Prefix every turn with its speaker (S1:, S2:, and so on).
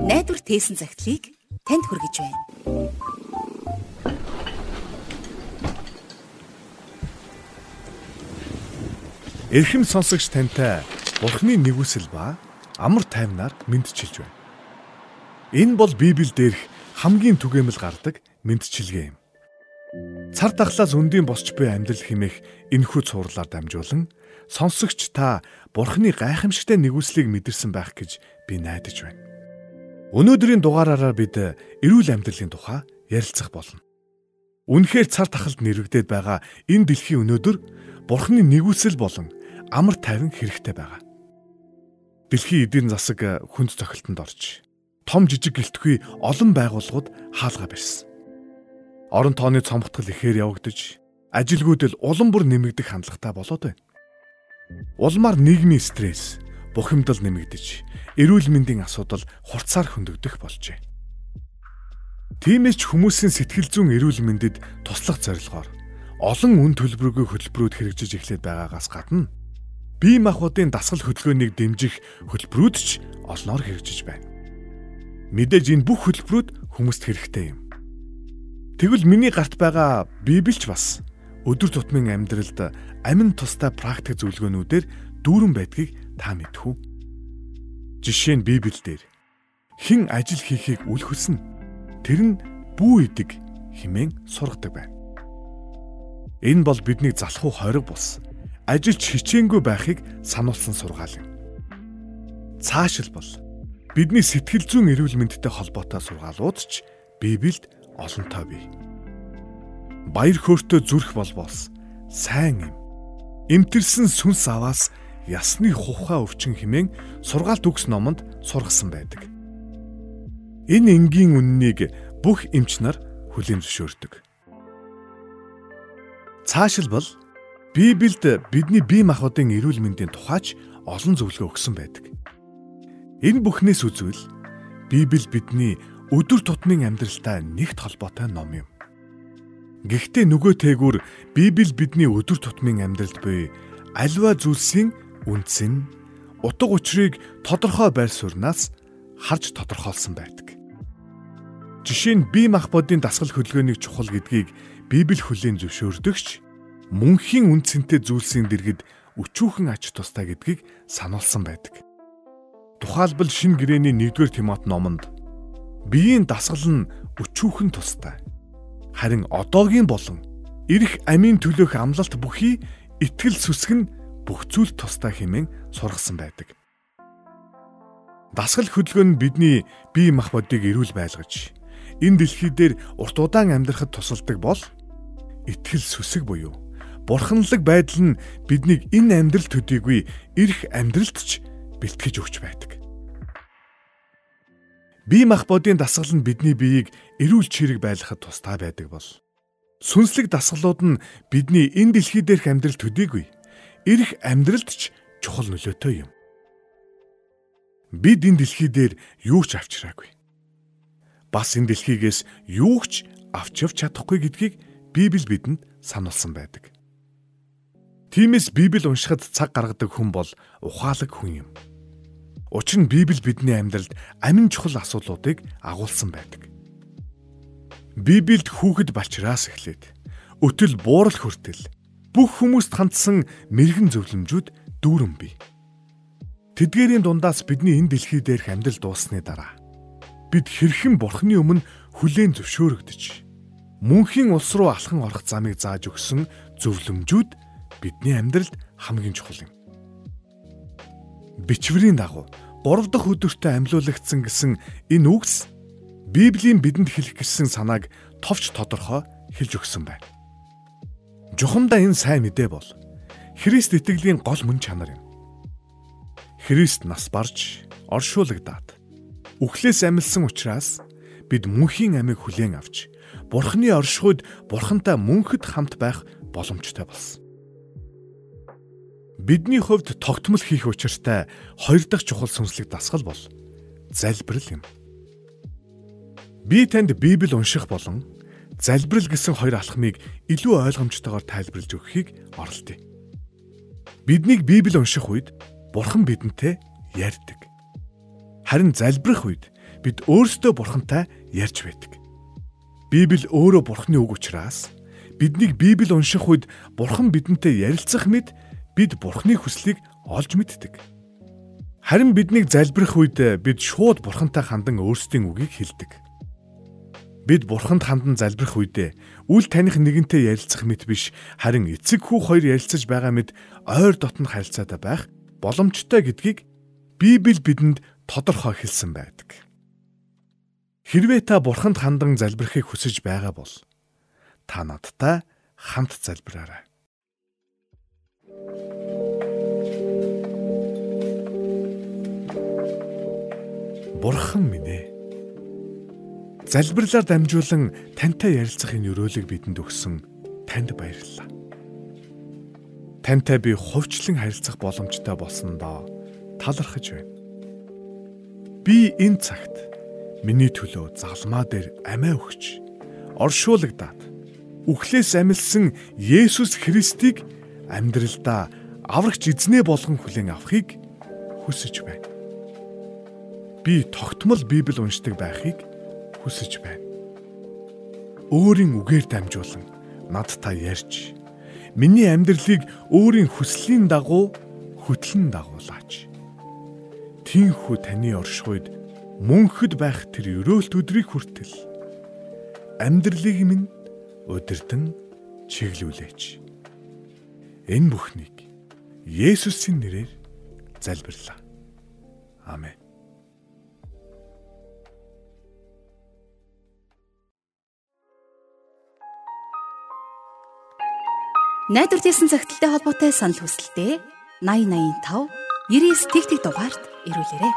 S1: найдвар тээсэн цагтлыг танд хүргэж байна.
S2: Эрхэм сонсогч тантай Бурхны нэгүсэл ба амар тайвнаар мэдчилж байна. Энэ бол Библиэл дээрх хамгийн түгээмэл гардаг мэдчилгээ юм. Цар тахлаас өндийн босч буй амьдрал химэх энэхүү цуурлаар дамжуулан сонсогч та Бурхны гайхамшигтай нэгүслийг мэдэрсэн байх гэж би найдаж байна. Өнөөдрийн дугаараараа бид эрүүл амьдралын тухай ярилцах болно. Үнэхээр цар тахалд нэрвэгдээд байгаа энэ дэлхийн өнөөдөр Бурхны нэгүсэл болон амар тайван хэрэгтэй байгаа. Дэлхийн эдийн засаг хүнд цохилтонд орж том жижиг гэлтгүй олон байгууллагууд хаалга барьсан. Орон тооны цомгтгол ихээр явагдаж, ажилгүйдэл улам бүр нэмэгдэх хандлагатай болоод байна. Улмаар нийгмийн стресс, бухимдал нэмэгдэж, эрүүл мэндийн асуудал хурцаар хөндөгдөх болжээ. Тиймээс хүмүүсийн сэтгэл зүйн эрүүл мэндэд туслах зорилгоор олон үн төлбөргүй хөтөлбөрүүд хэрэгжиж эхлээд байгаагаас гадна бие махбодын дасгал хөдөлгөөнийг дэмжих хөтөлбөрүүд ч олноор хэрэгжиж байна. Мэдээж энэ бүх хөтөлбөрүүд хүмүүст хэрэгтэй юм. Тэгвэл миний гарт байгаа Библич бас өдөр тутмын амьдралд амин тустай практик зөвлөгөөнүүдээр дүүрэн байдгийг та мэдэх үү? Жишээ нь Библиэлд хэн ажил хийхийг үл хүснэ тэр нь бүү идэг химэн сургадаг байна. Энэ бол биднийг залхуу хориг бус ажилч хичээнгүй байхыг сануулсан сургаал юм. Цаашилбал бидний сэтгэл зүйн эрүүл мэндтэй холбоотой сургаалууд ч Библиэд олонтой бий. Баяр хөөртэй зүрх болбоос сайн юм. Имтэрсэн сүнс аваас ясны хухаа өвчин химэн сургаалт үгс номонд сургасан байдаг. Энэ энгийн үннийг бүх эмч нар хүлээн зөвшөөрдөг. Цаашилбал Библиэд бидний бие махбодын эрүүл мэндийн тухайч олон зөвлөгөө өгсөн байдаг. Энэ бүхнээс үзвэл Библи бидний өдөр тутмын амьдралтай нэгт холбоотой ном юм. Гэхдээ нөгөө тээгүр Библи бидний өдөр тутмын амьдралд буй альва зүйлсийн үндсэн утга учирыг тодорхой байр сууриас харж тодорхойлсон байдаг. Жишээ нь бие махбодын дасгал хөдөлгөөнийг чухал гэдгийг Библи хүлээн зөвшөөрдөгч мөнхийн үндсэнтэй зүйлсийн дэргэд өчүүхэн ач тустай гэдгийг сануулсан байдаг. Тухайлбал шин гэрэний 1-р Тимот номонд биеийн дасгал нь өчүүхэн тустай. Харин одоогийн болон ирэх амийн төлөөх амлалт бүхий итгэл сүсг нь бүх зүйл тустай хэмээн сургасан байдаг. Дасгал хөдөлгөөн бидний бие махбодыг эрүүл байлгаж энэ дэлхий дээр урт удаан амьдрахад тусалдаг бол итгэл сүсэг буюу бурханлаг байдал нь биднийг энэ амьдрал төдийгүй ирэх амьдралд ч бэлтгэж өгч байдаг. Бие махбодын дасгал нь бидний биеийг эрүүл чирэг байлгахад тустай байдаг бол сүнслэг дасгалууд нь бидний энэ дэлхий дээрх амьдрал төдийгүй ирэх амьдралд ч чухал нөлөөтэй юм. Бид энэ дэлхий дээр юу ч авчираагүй. Бас энэ дэлхийгээс юу ч авч явж чадахгүй гэдгийг Библи бидэнд сануулсан байдаг. Тиймээс Библи уншихад цаг гаргадаг хүн бол ухаалаг хүн юм. Учир нь Библи бидний амьдралд амин чухал асуудлуудыг агуулсан байдаг. Библиэд хүүхэд балчраас эхлээд өтөл буурал хүртэл бүх хүмүүст хандсан мэрэгэн зөвлөмжүүд дүүрэн бий. Тэдгээрийн дундаас бидний энэ дэлхий дээрх амьдрал дууссаны дараа бид хэрхэн бурхны өмнө хүлээн зөвшөөрөгдөж мөнхийн улс руу алхан орох замыг зааж өгсөн зөвлөмжүүд бидний амьдралд хамгийн чухал юм бичвэрийн дагуу 3 дахь өдөртөө амьлуулагдсан гэсэн энэ үгс Библийн бидэнд хэлэх гэсэн санааг товч тодорхой хэлж өгсөн байна. Жухамдаа энэ сайн мэдээ бол Христ итгэлийн гол мөн чанар юм. Христ нас барж оршуулгадаад үхлээс амилсан учраас бид мөнхийн амийг хүлээн авч Бурхны оршихуйд Бурхантай мөнхөд хамт байх боломжтой болсон. Бидний хувьд тогтмол хийх учиртай хоёр дахь чухал сүнслэг дасгал бол залбирал юм. Би танд Библи унших болон залбирал гэсэн хоёр алхмыг илүү ойлгомжтойгоор тайлбарлаж өгөхийг оролдъё. Биднийг Библи унших үед Бурхан бидэнтэй ярьдаг. Харин залбирах үед бид өөрсдөө бурхантай ярьж байдаг. Библи өөрөө бурхны үг учраас биднийг Библи унших үед бурхан бидэнтэй ярилцах мэд бид бурхны хүслийг олж мэддэг. Харин биднийг залбирах үед бид шууд бурхантай хандан өөрсдийн үгийг хэлдэг. Бид бурханд хандан залбирах үедээ үл таних нэгэнтэй ярилцах мэт биш харин эцэг хүү хоёр ярилцаж байгаа мэд ойр дотн харилцаатай байх боломжтой гэдгийг Библи бидэнд тодорхой хэлсэн байдаг. Хэрвээ та бурханд хандан залбирахыг хүсэж байгаа бол та надтай хамт залбираарай. Бурхан минь ээ залбирлаар дамжуулан тантай ярилцахын өрөөлөг бидэнд өгсөн танд баярлалаа. Тантай би хувьчлан харилцах боломжтой болсондоо талархаж байна. Би энэ цагт миний төлөө залмаа дээр амиа өгч оршуулгадаад үхлээс амилсан Есүс Христийг амьдралдаа аврагч эзнээ болгон хүлээн авахыг хүсэж байна. Би тогтмол Библи уншдаг байхыг хүсэж байна. Өөрийн үгээр дамжуулан надтай ярьж миний амьдралыг өөрийн хүслийн дагуу хөтлөн дагуулаач. Тинхүү таны оршихуйд мөнхөд байх тэр өрөөлт өдрийг хүртэл амьдралыг минь удирдан чиглүүлээч. Энэ бүхнийг Есүсийн нэрээр залбирлаа. Амен.
S1: Найдвар хийсэн цагталтай холбоотой санал хүсэлтээ 8085 99 тэгтэг дугаард ирүүлээрэй.